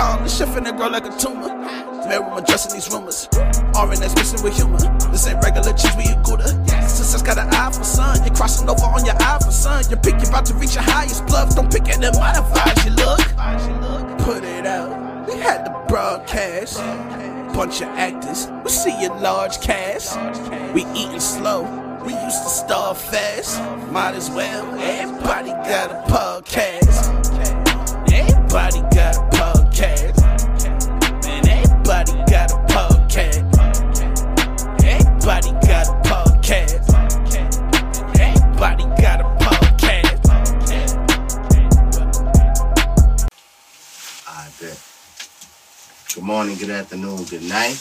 down, this shit finna grow like a tumor. Man, I'm adjusting these rumors. RNS missing with humor. This ain't regular cheese, we a Gouda. Success got an eye for sun. You're crossing over on your eye for sun. Your pick, you're about to reach your highest bluff. Don't pick it, modifies your look. Put it out. We had the broadcast. Bunch of actors. We see a large cast. We eating slow. We used to starve fast. Might as well. Everybody got a podcast. Everybody got a podcast. Man, everybody got a podcast. Everybody got a podcast. Everybody got a podcast. I bet. Good morning, good afternoon, good night.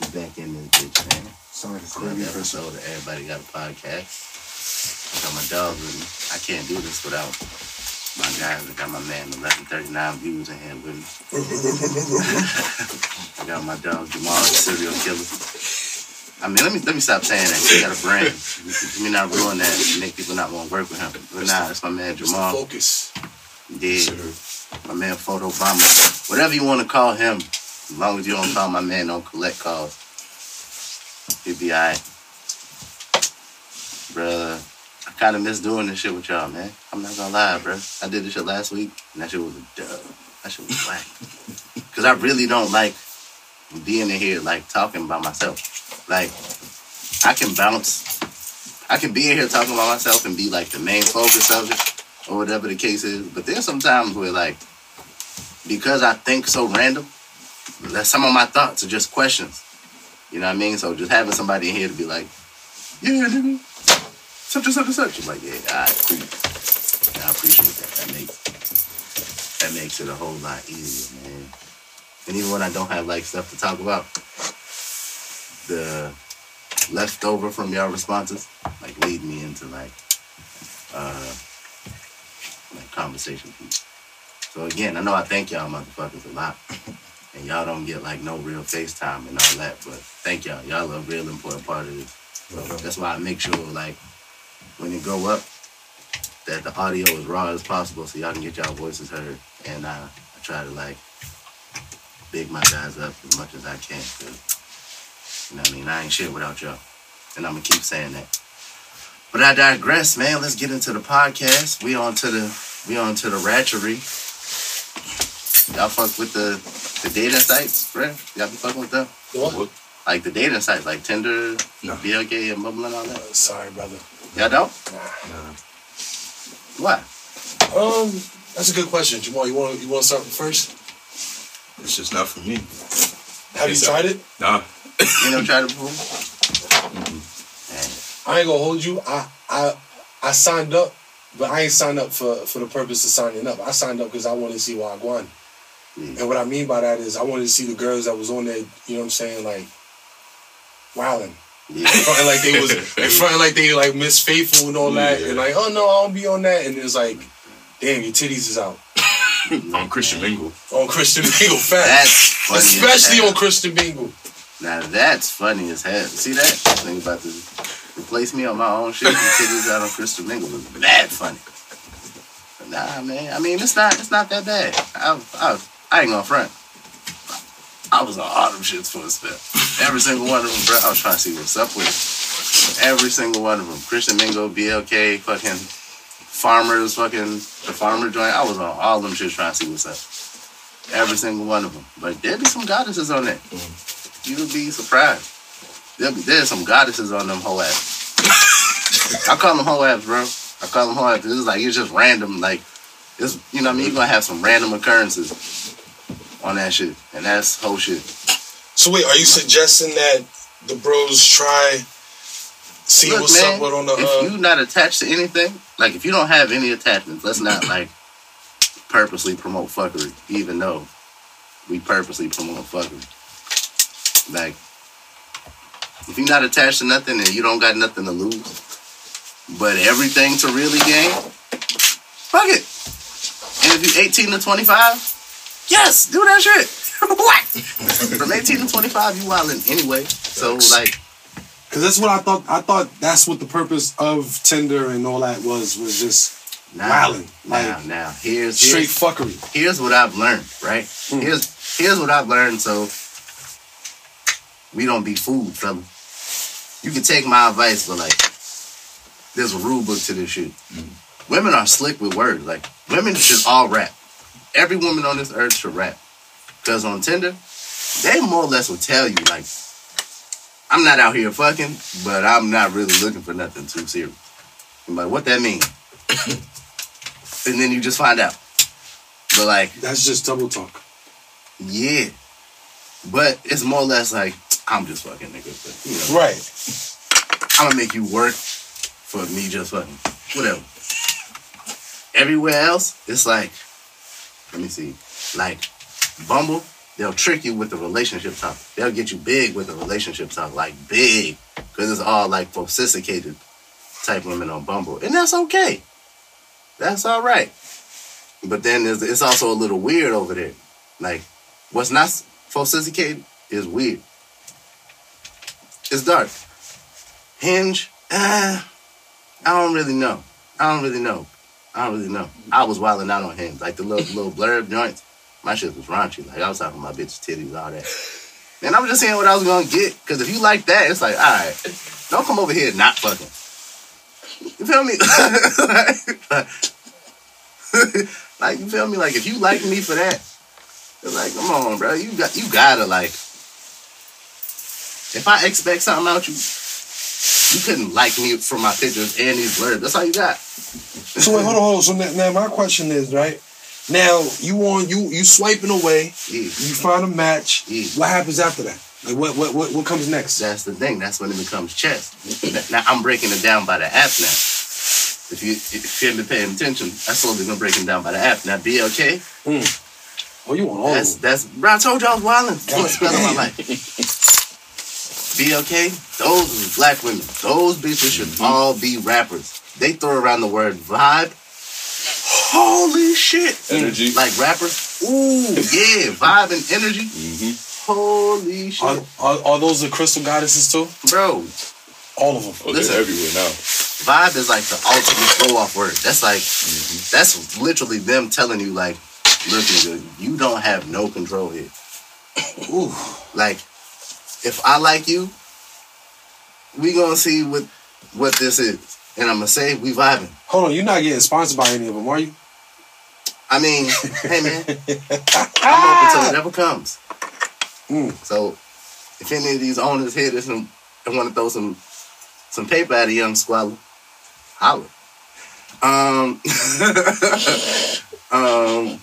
We back in this bitch, man. Sorry to call Another you first. episode of Everybody Got a Podcast. I got my dog with me. I can't do this without my guys. I got my man, 1139 views in here with me. I got my dog, Jamal, the serial killer. I mean, let me let me stop saying that. He got a brand. Let me not ruin that. Make people not want to work with him. But nah, that's my man, Jamal. Focus. Yeah. My man Photo Obama. Whatever you want to call him, as long as you don't call my man don't collect calls. He'll be alright. Bruh, I kinda miss doing this shit with y'all, man. I'm not gonna lie, bruh. I did this shit last week and that shit was a dub. That shit was whack. Cause I really don't like being in here like talking by myself. Like I can bounce I can be in here talking about myself and be like the main focus of it or whatever the case is. But there's some times where like because I think so random, that some of my thoughts are just questions. You know what I mean? So just having somebody in here to be like, yeah, nigga, such and such and such. I'm like, yeah, I appreciate, I appreciate that. That makes that makes it a whole lot easier, man. And even when I don't have like stuff to talk about, the leftover from y'all responses like lead me into like uh like conversation piece. So again, I know I thank y'all motherfuckers a lot. And y'all don't get like no real FaceTime and all that, but thank y'all. Y'all are a real important part of this. So that's why I make sure like when you go up that the audio is raw as possible so y'all can get y'all voices heard. And uh, I try to like big my guys up as much as I can. 'cause, you know what I mean? I ain't shit without y'all. And I'm gonna keep saying that. But I digress, man. Let's get into the podcast. We on to the we on to the ratchery. Y'all fuck with the the dating sites, bruh? Y'all be fucking with them? What? Like the dating sites, like Tinder, No. BLK, and Bumble and all that. Uh, sorry, brother. Y'all don't? Nah. Why? Um, that's a good question, Jamal. You want you want something first? It's just not for me. Have you Yes, tried it? Nah. You never tried it before? Man, I ain't gonna hold you. I I I signed up, but I ain't signed up for for the purpose of signing up. I signed up because I wanted to see Wagwan. Mm. And what I mean by that is I wanted to see the girls that was on there. You know what I'm saying? Like, wilding. Yeah. fronting like they was they fronting like they like Miss Faithful and all that, Yeah. and like, oh no, I don't be on that, and it's like, damn, your titties is out on Christian Mingle. on Christian Mingle, funny. especially on Christian Mingle. Now that's funny as hell. See that? Think about to replace me on my own shit and titties out on Christian Mingle was mad funny. But nah, man. I mean, it's not. It's not that bad. I, I, I ain't gonna front. I was on them shits for a spell. Every single one of them, bro. I was trying to see what's up with it. Every single one of them. Christian Mingle, BLK, fucking farmers, fucking the farmer joint. I was on all them shits trying to see what's up. Every single one of them. But there be some goddesses on there. Mm-hmm. You would be surprised. There be, there's some goddesses on them whole apps. I call them whole apps, bro. I call them whole apps. Is like it's just random. Like it's you know what I mean. You're gonna have some random occurrences on that shit, and that's whole shit. So wait, are you suggesting that the bros try see Look, what's man, up with on the? if Uh, you not attached to anything, like if you don't have any attachments, let's not like purposely promote fuckery, even though we purposely promote fuckery. Like, if you're not attached to nothing and you don't got nothing to lose, but everything to really gain, fuck it. And if you're 18 to 25, yes, do that shit. what? From 18 to 25, you wildin' anyway. So like, Cause that's what I thought. I thought that's what the purpose of Tinder and all that was. Was just Now, Wilding, now, like, now, here's Straight here's, fuckery. here's what I've learned, right? Hmm. Here's here's what I've learned. So we don't be fooled, fella. You can take my advice, but like, there's a rule book to this shit. Hmm. Women are slick with words. Like, women should all rap. Every woman on this earth should rap. Cause on Tinder, they more or less will tell you like, I'm not out here fucking, but I'm not really looking for nothing too serious. I'm like, what that mean? and then you just find out. But like, That's just double talk. yeah. But it's more or less like, I'm just fucking nigga. But, you know, Right. I'm gonna make you work for me just fucking. Whatever. Everywhere else, it's like, let me see. Like, Bumble, they'll trick you with the relationship talk. They'll get you big with the relationship talk. Like, big, because it's all like sophisticated type women on Bumble, and that's okay. That's all right. But then it's also a little weird over there. Like, what's not sophisticated is weird. It's dark. Hinge, uh, I don't really know. I don't really know. I don't really know. I was wilding out on Hinge, like the little little blurb joints. My shit was raunchy. Like I was talking about bitches, titties, all that. And I was just saying what I was gonna get. Cause if you like that, it's like, all right, don't come over here not fucking. You feel me? like you feel me? Like if you like me for that, it's like, come on, bro. You got you gotta like. If I expect something out you, you couldn't like me for my pictures and these words. That's all you got. So wait, hold on, hold on. So now, now my question is, right? Now you on you you swiping away, Yeah. you find a match. Yeah. What happens after that? Like what what what, what comes next? That's the thing. That's when it becomes chess. Now I'm breaking it down by the app now. If you if you haven't been paying attention, I slowly been breaking it down by the app. Now BLK, hmm. Oh, you on all that's of them. that's bro. I told you I was wilding. First spell of my life. BLK, those black women. Those bitches should mm-hmm. all be rappers. They throw around the word vibe. Holy shit! Energy. Like rappers. Ooh, yeah, vibe and energy. Mm-hmm. Holy shit, Are, are, are those the crystal goddesses too? bro. All of them. Oh, Listen. they're everywhere now. Vibe is like the ultimate throw off word. That's like mm-hmm. that's literally them telling you like, look nigga, you don't have no control here. Ooh. Like, if I like you, we gonna see what what this is. And I'm gonna say we vibing. Hold on, you're not getting sponsored by any of them, are you? I mean, hey man, I'm open till it ever comes. Mm. So if any of these owners hear this and, and want to throw some some paper at a young squalor, holler. Um, um,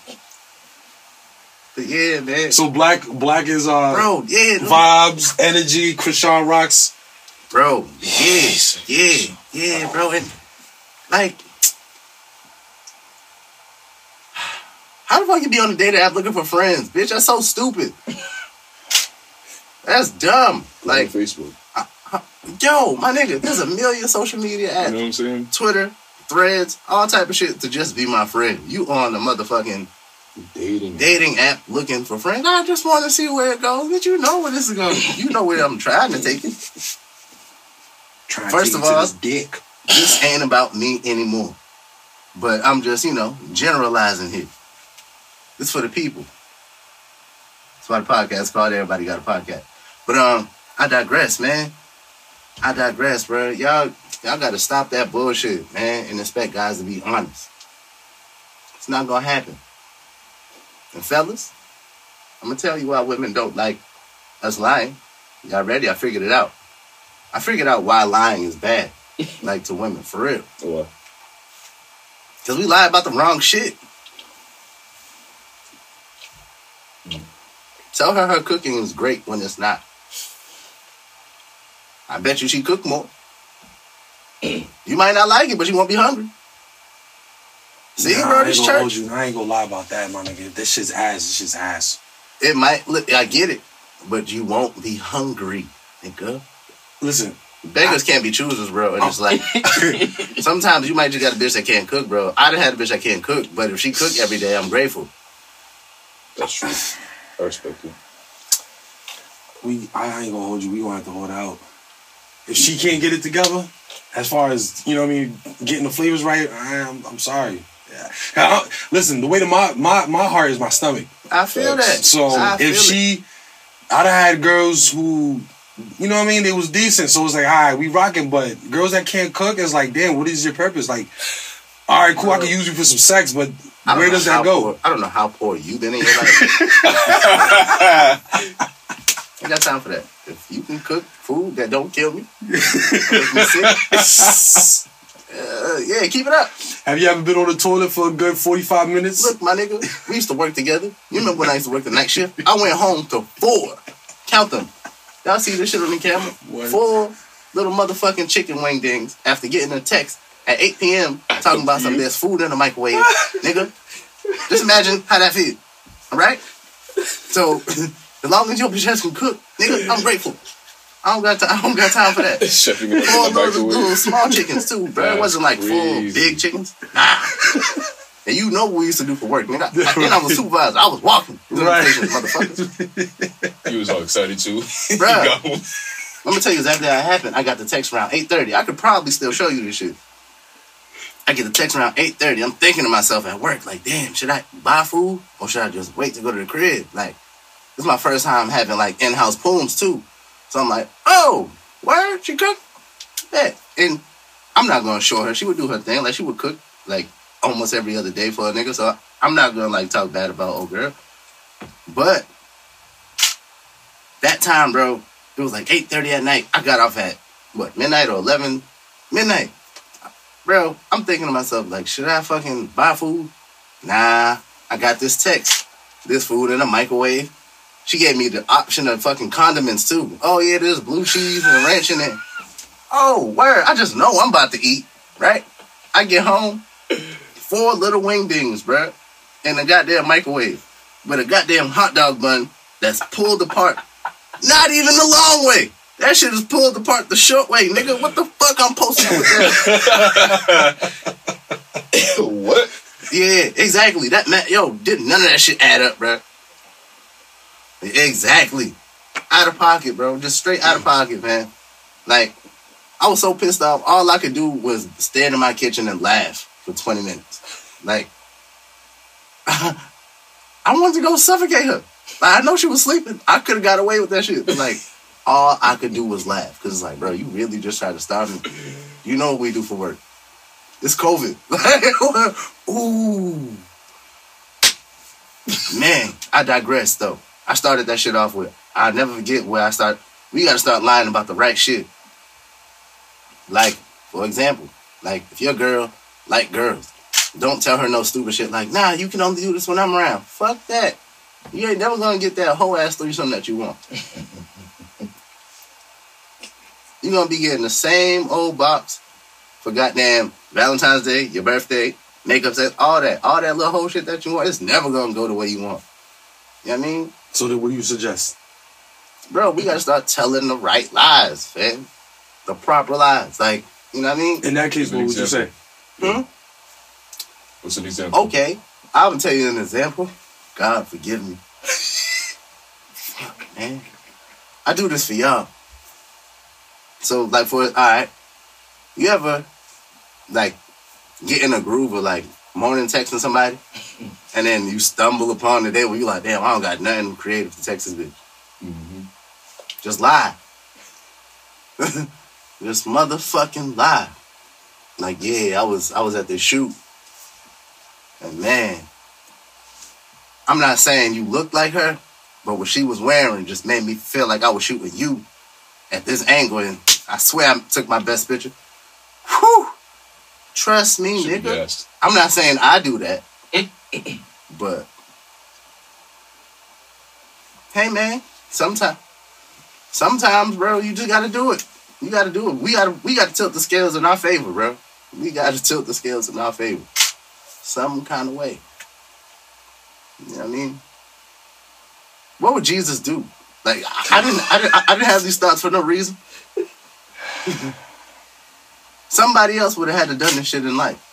but yeah, man, So black black is uh bro, yeah, no, vibes, energy, Krishan rocks. bro, yeah, yeah, yeah, bro, and like. How the fuck you be on a dating app looking for friends, bitch? That's so stupid. That's dumb. Like Like, Facebook. yo, my nigga, there's a million social media apps. You know what I'm saying? Twitter, Threads, all type of shit to just be my friend. You on the motherfucking Dating. dating app looking for friends? I just want to see where it goes. But you know where this is going. You know where I'm trying to take it. Trying First of take it to all- dick. This ain't about me anymore. But I'm just, you know, generalizing here. This for the people. That's why the podcast called Everybody Got a Podcast. But um, I digress, man. I digress, bro. Y'all, y'all got to stop that bullshit, man, and expect guys to be honest. It's not gonna happen. And fellas, I'm gonna tell you why women don't like us lying. Y'all ready? I figured it out. I figured out why lying is bad, like to women, for real. What? Because we lie about the wrong shit. Tell her her cooking is great when it's not. I bet you she cook more. you might not like it, but you won't be hungry. See, Nah, bro, I this church. you. I ain't gonna lie about that, my nigga. This shit's ass. This shit's ass. It might look, I get it, but you won't be hungry, nigga. Listen, Beggars can't be choosers, bro. And it's like sometimes you might just got a bitch that can't cook, bro. I done had a bitch that can't cook, but if she cook every day, I'm grateful. That's true. I respect you. we I ain't gonna hold you. We gonna have to hold out. If she can't get it together, as far as you know, what I mean, getting the flavors right, I am. I'm sorry. Yeah. I- listen, the way to my my my heart is my stomach. I feel that. So I feel if it. she, I'd have had girls who, you know what I mean, they was decent. So it's like, all right, we rocking. But girls that can't cook, it's like, damn, what is your purpose? Like, all right, cool, I can use you for some sex, but I where does that go? Poor, I don't know how poor you been in your life. I got time for that. If you can cook food that don't kill me, me sick, uh, yeah, keep it up. Have you ever been on the toilet for a good forty five minutes? Look, my nigga, we used to work together. You remember when I used to work the night shift? I went home to four. Count them. Y'all see this shit on the camera? What? Four little motherfucking chicken wing dings after getting a text at 8 p.m. talking about some there's food in the microwave. nigga, just imagine how that feels. All right? So, as long as your bitch ass can cook, nigga, I'm grateful. I don't got time. I don't got time for that. It Four little, little small chickens too, bro. it wasn't like full big chickens. Nah. and you know what we used to do for work, nigga. I, and I was a supervisor. I was walking. Right. motherfuckers. He was all excited too. Bro. Let me tell you exactly how it happened. I got the text around 8.30. I could probably still show you this shit. I get the text around 8.30. I'm thinking to myself at work, like, damn, should I buy food or should I just wait to go to the crib? Like, this is my first time having, like, in-house pooms, too. So I'm like, oh, where she cook? Yeah. And I'm not to show her. She would do her thing. Like, she would cook, like, almost every other day for a nigga. So I'm not to, like, talk bad about old girl. But that time, bro, it was like 8.30 at night. I got off at, what, midnight or 11? Midnight. Bro, I'm thinking to myself, like, should I fucking buy food? Nah, I got this text. This food in a microwave. She gave me the option of fucking condiments, too. Oh, yeah, there's blue cheese and ranch in it. Oh, word. I just know I'm about to eat, right? I get home, four little wing dings, bro, in a goddamn microwave with a goddamn hot dog bun that's pulled apart. Not even the long way. That shit is pulled apart the short way, nigga. What the fuck I'm posting with that? what? yeah, exactly. That man, yo, did none of that shit add up, bro. Exactly. Out of pocket, bro. Just straight out of pocket, man. Like, I was so pissed off. All I could do was stand in my kitchen and laugh for 20 minutes. Like, I wanted to go suffocate her. I know she was sleeping. I could have got away with that shit. Like, all I could do was laugh. Because it's like, bro, you really just tried to stop me. You know what we do for work. It's COVID. Ooh. Man, I digress, though. I started that shit off with, I'll never forget where I start. We got to start lying about the right shit. Like, for example, like, if your girl like girls, don't tell her no stupid shit like, nah, you can only do this when I'm around. Fuck that. You ain't never gonna get that whole ass threesome that you want. You're gonna be getting the same old box for goddamn Valentine's Day, your birthday, makeup set, all that. All that little whole shit that you want, it's never gonna go the way you want. You know what I mean? So then, what do you suggest? Bro, we gotta start telling the right lies, fam. The proper lies. Like, you know what I mean? In that case, what would you say? example. Hmm? What's an example? Okay, I will tell you an example. God forgive me. Fuck, man. I do this for y'all. So, like, for all right, you ever like get in a groove of like morning texting somebody, and then you stumble upon the day where you like, damn, I don't got nothing creative to text this bitch. hmm Just lie. Just motherfucking lie. Like, yeah, I was I was at the shoot. And man, I'm not saying you looked like her, but what she was wearing just made me feel like I was shooting you at this angle. And I swear I took my best picture. Whew. Trust me, Should nigga. I'm not saying I do that, eh, eh, eh. but hey, man, sometimes, sometimes, bro, you just gotta do it. You gotta do it. We gotta, we gotta tilt the scales in our favor, bro. We gotta tilt the scales in our favor, some kind of way. You know what I mean? What would Jesus do? Like, I, I didn't, I didn't, I didn't have these thoughts for no reason. Somebody else would have had to done this shit in life.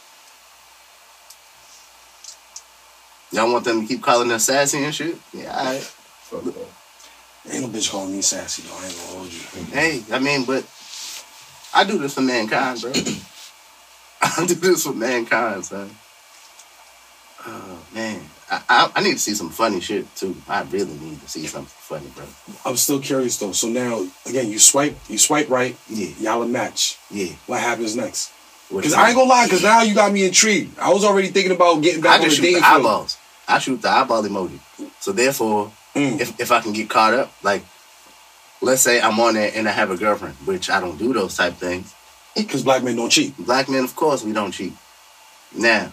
Y'all want them to keep calling us sassy and shit? Yeah, all right. Fuck that. Ain't no bitch calling me sassy though. I ain't gonna hold you. Hey, I mean, but I do this for mankind, bro. I do this for mankind, son. Oh man, I, I I need to see some funny shit too. I really need to see something funny, bro. I'm still curious though. So now again, you swipe, you swipe right, Yeah, y'all a match. yeah. What happens next? Because I ain't gonna lie, because now you got me intrigued. I was already thinking about getting I back on the shoot the field. eyeballs. I shoot the eyeball emoji. So therefore, Mm. if if I can get caught up, like let's say I'm on there and I have a girlfriend, which I don't do those type things. Because black men don't cheat. Black men, of course, we don't cheat. Now,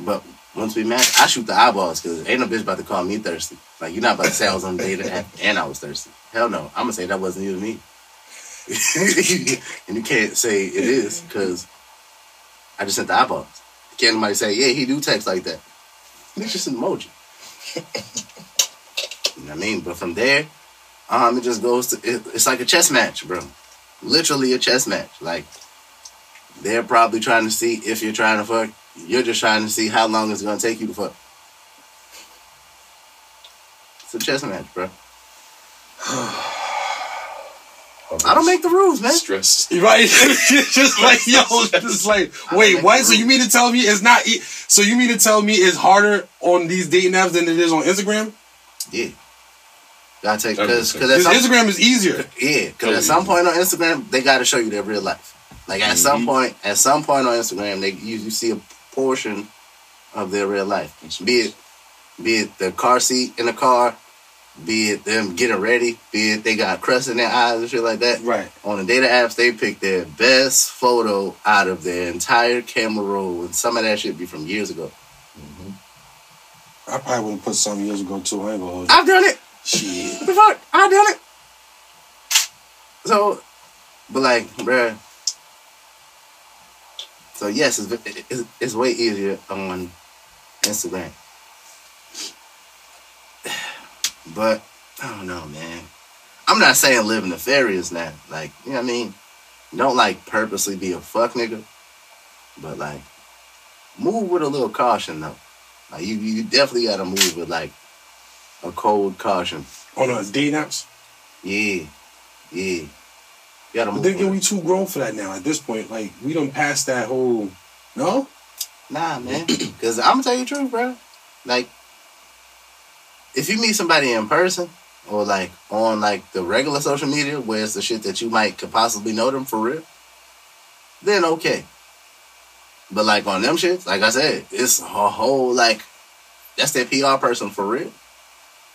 but once we match, I shoot the eyeballs because ain't no bitch about to call me thirsty. Like you're not about to say I was on data app and I was thirsty. Hell no, I'm gonna say that wasn't even me. and you can't say it is because I just sent the eyeballs. Can't nobody say, yeah, he do text like that. It's just an emoji. you know what I mean? But from there, um, it just goes to it, it's like a chess match, bro. Literally a chess match. Like they're probably trying to see if you're trying to fuck. You're just trying to see how long it's gonna take you to fuck. It's a chess match, bro. I don't make the rules, man. stress. Right? just like, yo, just like, wait, make what? So you mean to tell me it's not, e- so you mean to tell me it's harder on these dating apps than it is on Instagram? Yeah. Gotta take That because makes because Because Instagram is easier. Yeah, because at some point on Instagram, they got to show you their real life. Like at some Mhm. point, at some point on Instagram, they you, you see a portion of their real life. Be it, be it the car seat in the car, be it them getting ready, be it they got crust in their eyes and shit like that. Right. On the data apps, they pick their best photo out of their entire camera roll, and some of that shit be from years ago. Mm-hmm. I probably would have put some years ago too. I ain't gonna. I've done it. Shit. What the fuck? I done it. So, but like, bruh. So yes, it's, it's, it's way easier on Instagram. But I don't know, man. I'm not saying live nefarious now. Like, you know what I mean? Don't like purposely be a fuck nigga. But like, move with a little caution though. Like you, you definitely gotta move with like a cold caution. On the dating apps? Yeah, yeah. You gotta But then again, we too grown for that now. At this point, like, we don't pass that whole, no? Nah, man. Because I'm gonna tell you the truth, bro. Like, if you meet somebody in person or like on like the regular social media, where it's the shit that you might could possibly know them for real, then okay. But like on them shits, like I said, it's a whole like that's their PR person for real.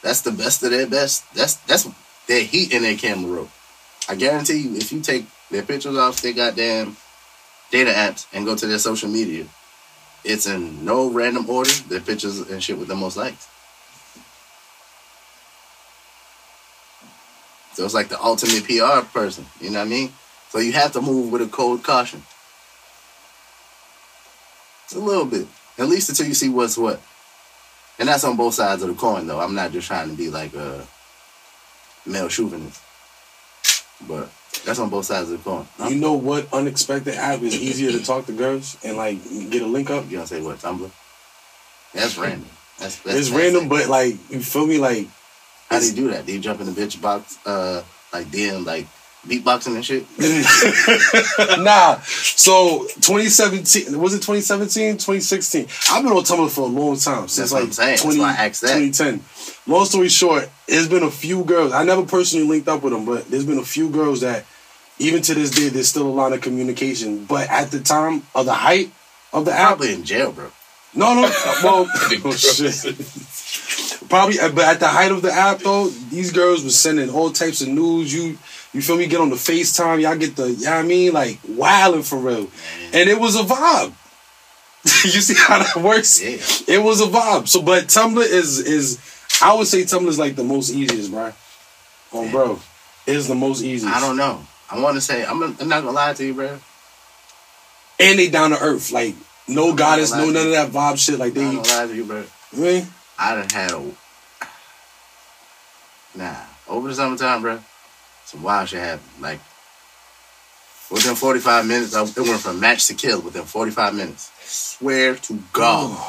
That's the best of their best. That's that's their heat in their camera roll. I guarantee you, if you take their pictures off their goddamn data apps and go to their social media, it's in no random order. Their pictures and shit with the most likes. So it's like the ultimate PR person. You know what I mean? So you have to move with a cold caution. It's a little bit. At least until you see what's what. And that's on both sides of the coin, though. I'm not just trying to be like a male chauvinist. But that's on both sides of the coin. You know what unexpected app is easier to talk to girls and, like, get a link up? You gonna say what, Tumblr? That's random. That's, that's It's random, but, like, you feel me? Like, How do you do that? Do you jump in the bitch box, uh, like DM, like beatboxing and shit? nah. So 2017 was it 2017, 2016? I've been on Tumblr for a long time since That's what I'm saying. That's why I asked that. 2010. Long story short, there's been a few girls. I never personally linked up with them, but there's been a few girls that even to this day there's still a line of communication. But at the time of the height of the app, Probably in jail, bro. no, no, well, oh, shit. Probably, but at the height of the app though, these girls were sending all types of news. You, you feel me? Get on the FaceTime, y'all get the, you know what I mean, like wilding for real, mm-hmm. and it was a vibe. you see how that works? Yeah. It was a vibe. So, but Tumblr is is, I would say Tumblr is like the most easiest, bro. Oh, Yeah. bro, it is the most easiest. I don't know. I want to say I'm, I'm not gonna lie to you, bro. And they down to earth, like no not goddess, no none of that vibe shit. Like they, I'm not gonna lie to you, bro. I mean? I done had a nah over the summertime, bro. Some wild shit happened. Like within 45 minutes, I, it went from match to kill within 45 minutes. Swear to God.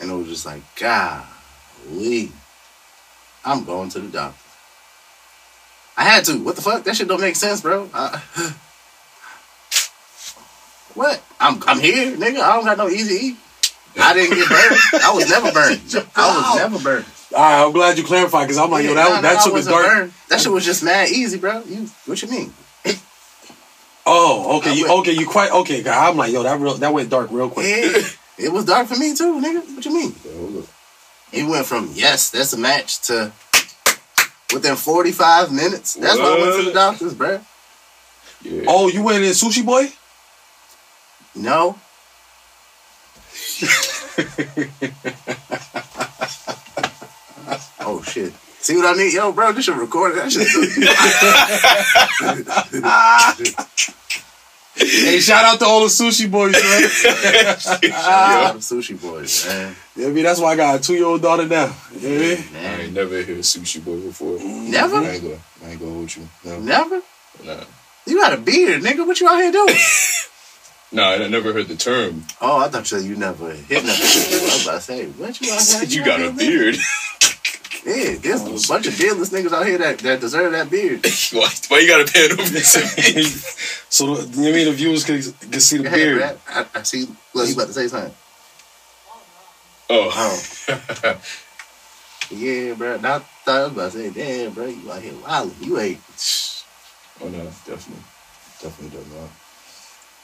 and it was just like, golly, I'm going to the doctor. I had to. What the fuck? That shit don't make sense, bro. Uh, what? I'm I'm here, nigga. I don't got no easy I didn't get burned. I was never burned. I was never burned. All right, I'm glad you clarified because I'm like, yo, that nah, nah, that I took a dark. burned. That shit was just mad easy, bro. You what you mean? Oh, okay, you, okay, you quite okay. 'cause I'm like, yo, that real, that went dark real quick. Yeah, it was dark for me too, nigga. What you mean? Yeah. It went from yes, that's a match to within 45 minutes. That's why I went to the doctors, bro. Yeah. Oh, you went in Sushi Boy? No. oh shit. See what I mean? Yo, bro, this should record that shit. Hey, shout out to all the Sushi Boys, man. Shout out to Sushi Boys, man. yeah, I mean, that's why I got a two year old daughter now. You know what I mean? I man. ain't never heard sushi boy before. Never? I ain't gonna, I ain't gonna hold you. No, Never? nah. You got a beard, nigga. What you out here doing? Nah, I never heard the term. Oh, I thought you said you never hit nothing. I was about to say, what you out here? You got a doing? beard. Yeah, there's a bunch of beardless niggas out here that, that deserve that beard. why, why you gotta pan over this? So, the, you mean the viewers can, can see the Hey, beard? Brad, I, I see. Look, you about to say something? oh. Oh. Yeah, bro. Now I thought I was about to say, damn, bro, you out here wilding. You ain't. oh no, definitely. Definitely does not.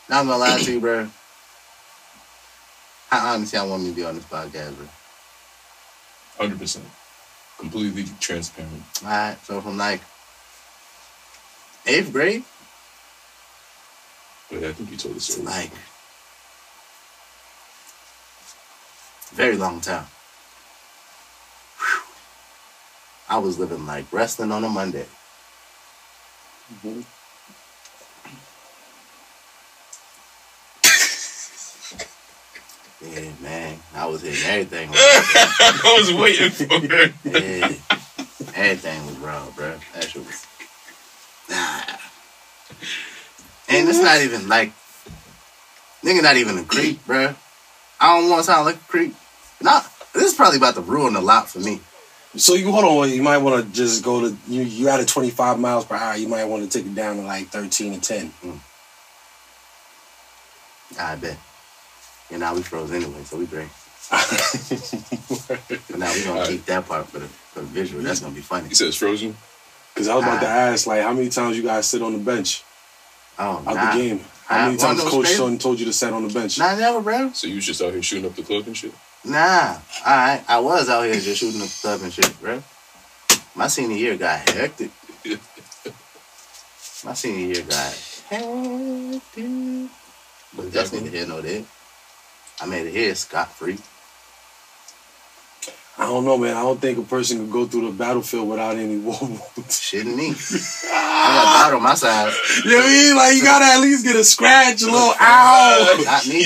Not gonna lie to you, bro. How honest y'all want me to be on this podcast, bro? Hundred percent. Completely transparent. All right, so from like eighth grade Wait, I think you told us like very long time. Whew. I was living like wrestling on a Monday. Mm-hmm. Yeah, man, I was hitting everything. I was waiting for it. Yeah, everything was wrong, bro. That shit was nah. And it's not even like nigga, not even a creep, bro. I don't want to sound like a creep. Nah, this is probably about to ruin a lot for me. So you hold on, you might want to just go to you. You at a 25 miles per hour. You might want to take it down to like 13 and 10. Mm. I bet. And now we froze anyway, so we great. But now we're gonna Alright. keep that part for the for the visual. That's gonna be funny. He says frozen. Because I was about to Ah. ask, like, how many times you guys sit on the bench Oh, out nah. the game? How many one times Coach crazy- Sutton told you to sit on the bench? Nah, never, bro. So you was just out here shooting up the club and shit. Nah, I I was out here just shooting up the club and shit, bro. My senior year got hectic. My senior year got hectic. But that's neither here nor there. I made it here scot free. I don't know, man. I don't think a person could go through the battlefield without any war wounds. Shitting me. I got God on my side. you know what I mean? Like, you gotta at least get a scratch, a little ow, Not me.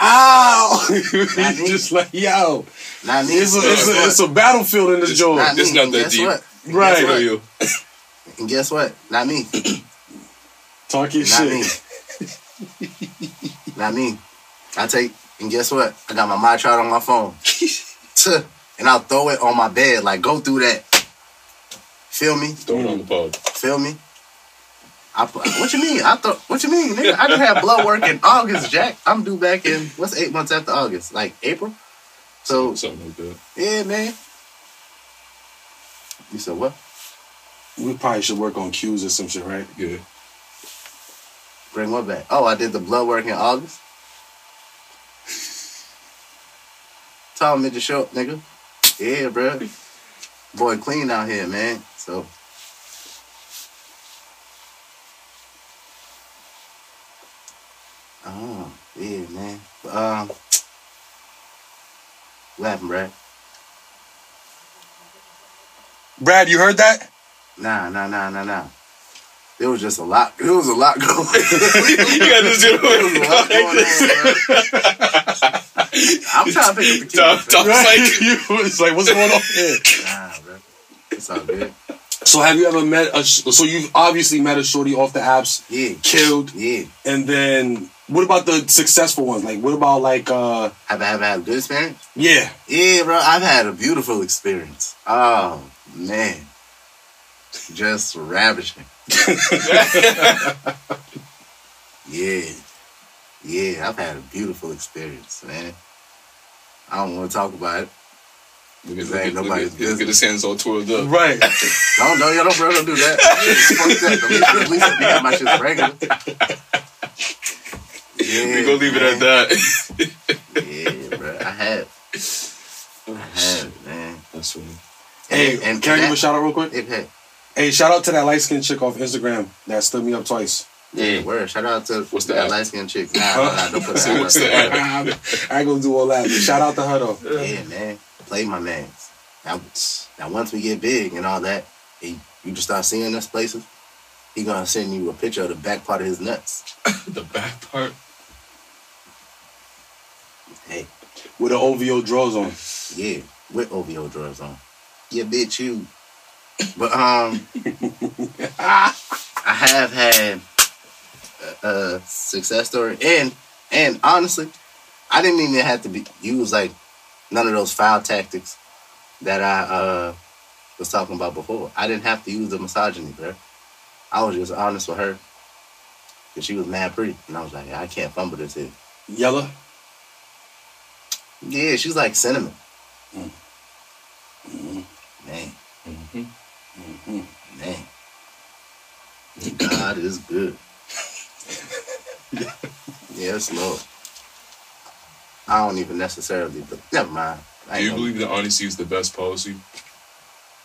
Ow. Not me. just like, yo. Not me. It's a, it's a, it's a battlefield in this It's joint. It's not And that guess deep. What? Right. Guess Yo, what? And guess what? Not me. Talk your Not shit. me. Not me. I take and guess what? I got my my chart on my phone. And I'll throw it on my bed. Like go through that. Feel me? Throw it on the pod. Feel me? I put, what you mean? I thought what you mean, nigga? I just had blood work in August, Jack. I'm due back in what's eight months after August? Like April? So Something like that. yeah, man. You said what? We probably should work on cues or some shit, right? Yeah. Bring what back? Oh, I did the blood work in August. Tall midget short, nigga. Yeah, bro. Boy, clean out here, man. So. Oh, yeah, man. Um, what happened, Brad? Brad, you heard that? Nah, nah, nah, nah, nah. There was just a lot. It was a lot going. you got this There was a lot going on. I'm trying to pick up the Tom, kids. Right? like, You was like, what's going on here? Nah, bro. It's all good. So have you ever met a? So you've obviously met a shorty off the apps, Yeah. killed, Yeah. and then what about the successful ones? Like, what about like, uh, Have I ever had a good experience? yeah, Yeah, bro. I've had a beautiful experience. Oh, man. just ravishing. yeah, yeah, I've had a beautiful experience, man. I don't want to talk about it. Look at, Ain't look look nobody's at, look at business. his hands all twirled up. Right. Don't, don't, y'all don't, bro, don't do that. Fuck that. At least, at least I have my shit regular. Yeah, we gonna leave it at that. Yeah, bro. I have. I have, man. That's funny. Hey, And- and can I give a shout out real quick? Hey, hey. Hey, shout out to that light skinned chick off Instagram that stood me up twice. Yeah, word. Shout out to What's the that app? light skinned chick. Nah, nah, nah, don't put that what's out the app? I ain't gonna do all that. Shout out to her though. Yeah, man. Play my mans. Now, now, once we get big and all that, he, you just start seeing us places. He gonna send you a picture of the back part of his nuts. the back part. Hey, With the OVO drawers on. yeah, with OVO drawers on. Yeah, bitch, you. But um, I have had a, a success story, and and honestly, I didn't even have to be use like none of those foul tactics that I uh was talking about before. I didn't have to use the misogyny, bro. I was just honest with her, cause she was mad pretty, and I was like, I can't fumble this here. Yellow. Yeah, she's like cinnamon. Mm. Man, Mm-hmm. man. God is good. yes, Lord. I don't even necessarily, but never mind. Do you believe that honesty is the best policy?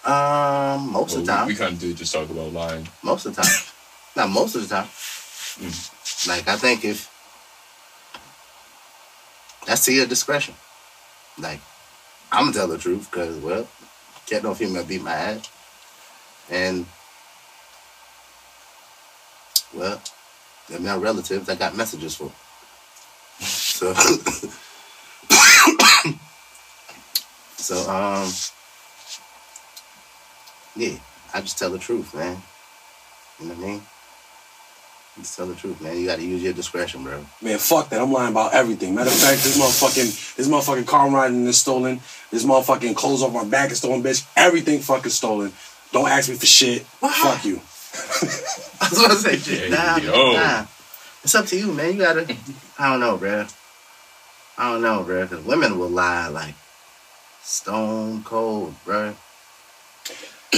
Um, most Well, of the time. we, kind of did just talk about lying. Most of the time. Not most of the time. Like I think if that's to your discretion. Like I'm gonna tell the truth because well, can't no female beat my ass, and well, they're my relatives. I got messages for. So, so um, yeah, I just tell the truth, man. You know what I mean? Just tell the truth, man. You got to use your discretion, bro. Man, fuck that. I'm lying about everything. Matter of fact, this motherfucking this motherfucking car I'm riding is stolen. This motherfucking clothes off my back is stolen, bitch. Everything fucking stolen. Don't ask me for shit. Fuck you. I was to say. Nah, yo. nah. It's up to you, man. You gotta. I don't know, bro. I don't know, bro. Because women will lie like stone cold, bro.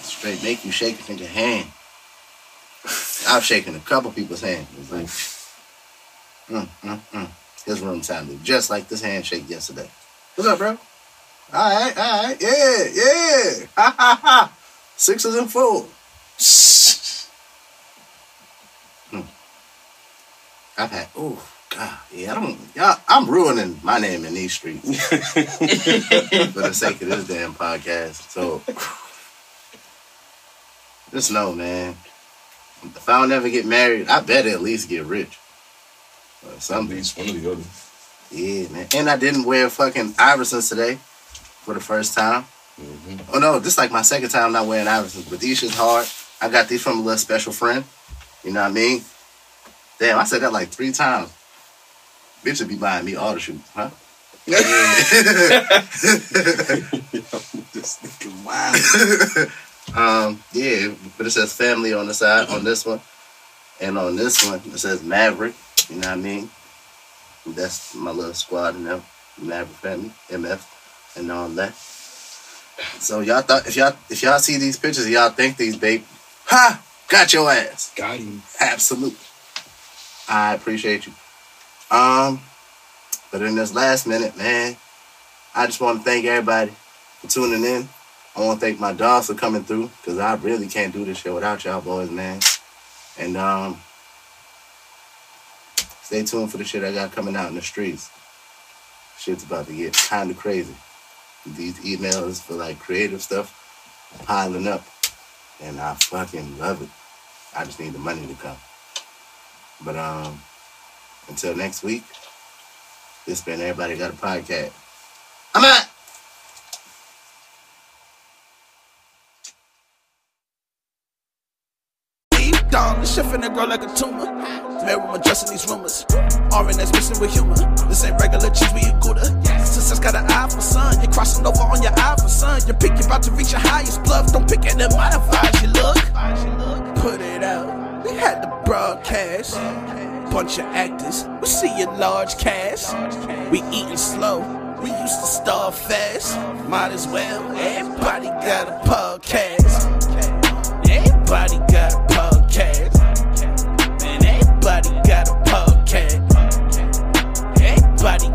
Straight make you shake it in your hand. I've shaken a couple people's hand. It's like, mm, mm, mm. His room sounded just like this handshake yesterday. What's up, bro? All right, all right, yeah, yeah, ha ha ha. Sixes and four. I've had, oh, God, yeah, I don't, y'all, I'm ruining my name in these streets for the sake of this damn podcast. So, just know, man, if I don't ever get married, I better at least get rich. Or At something. least one of the other. Yeah, man. And I didn't wear fucking Iversons today for the first time. Mhm. Oh no, this is like my second time not wearing Iversons, but these shit's hard. I got these from a little special friend. You know what I mean? Damn, I said that like three times. Bitch would be buying me all the shoes, huh? this nigga wild. um, yeah, but it says family on the side on this one, and on this one it says Maverick. You know what I mean? That's my little squad and them, Maverick family, MF, and all that. So y'all thought if y'all if y'all see these pictures, y'all think these babe, ha, got your ass. Got him. Absolutely. I appreciate you. Um, but in this last minute, man, I just want to thank everybody for tuning in. I want to thank my dogs for coming through because I really can't do this shit without y'all boys, man. And um, stay tuned for the shit I got coming out in the streets. Shit's about to get kind of crazy. These emails for like creative stuff piling up, and I fucking love it. I just need the money to come. But um, until next week, this been everybody got a podcast. I'm out. Deep down, the shit finna grow like a tumor. Man, I'm addressing these rumors. R and S mixing with humor. This ain't regular cheese, we a gouda. Success got an eye for sun. It crossing over on your eye for sun. You pick, you about to reach your highest bluff. Don't pick at the modifiers, you look. Put it out. We had the broadcast. Bunch of actors. We see a large cast. We eating slow. We used to starve fast. Might as well. Everybody got a podcast. Everybody got a podcast. And everybody got a podcast body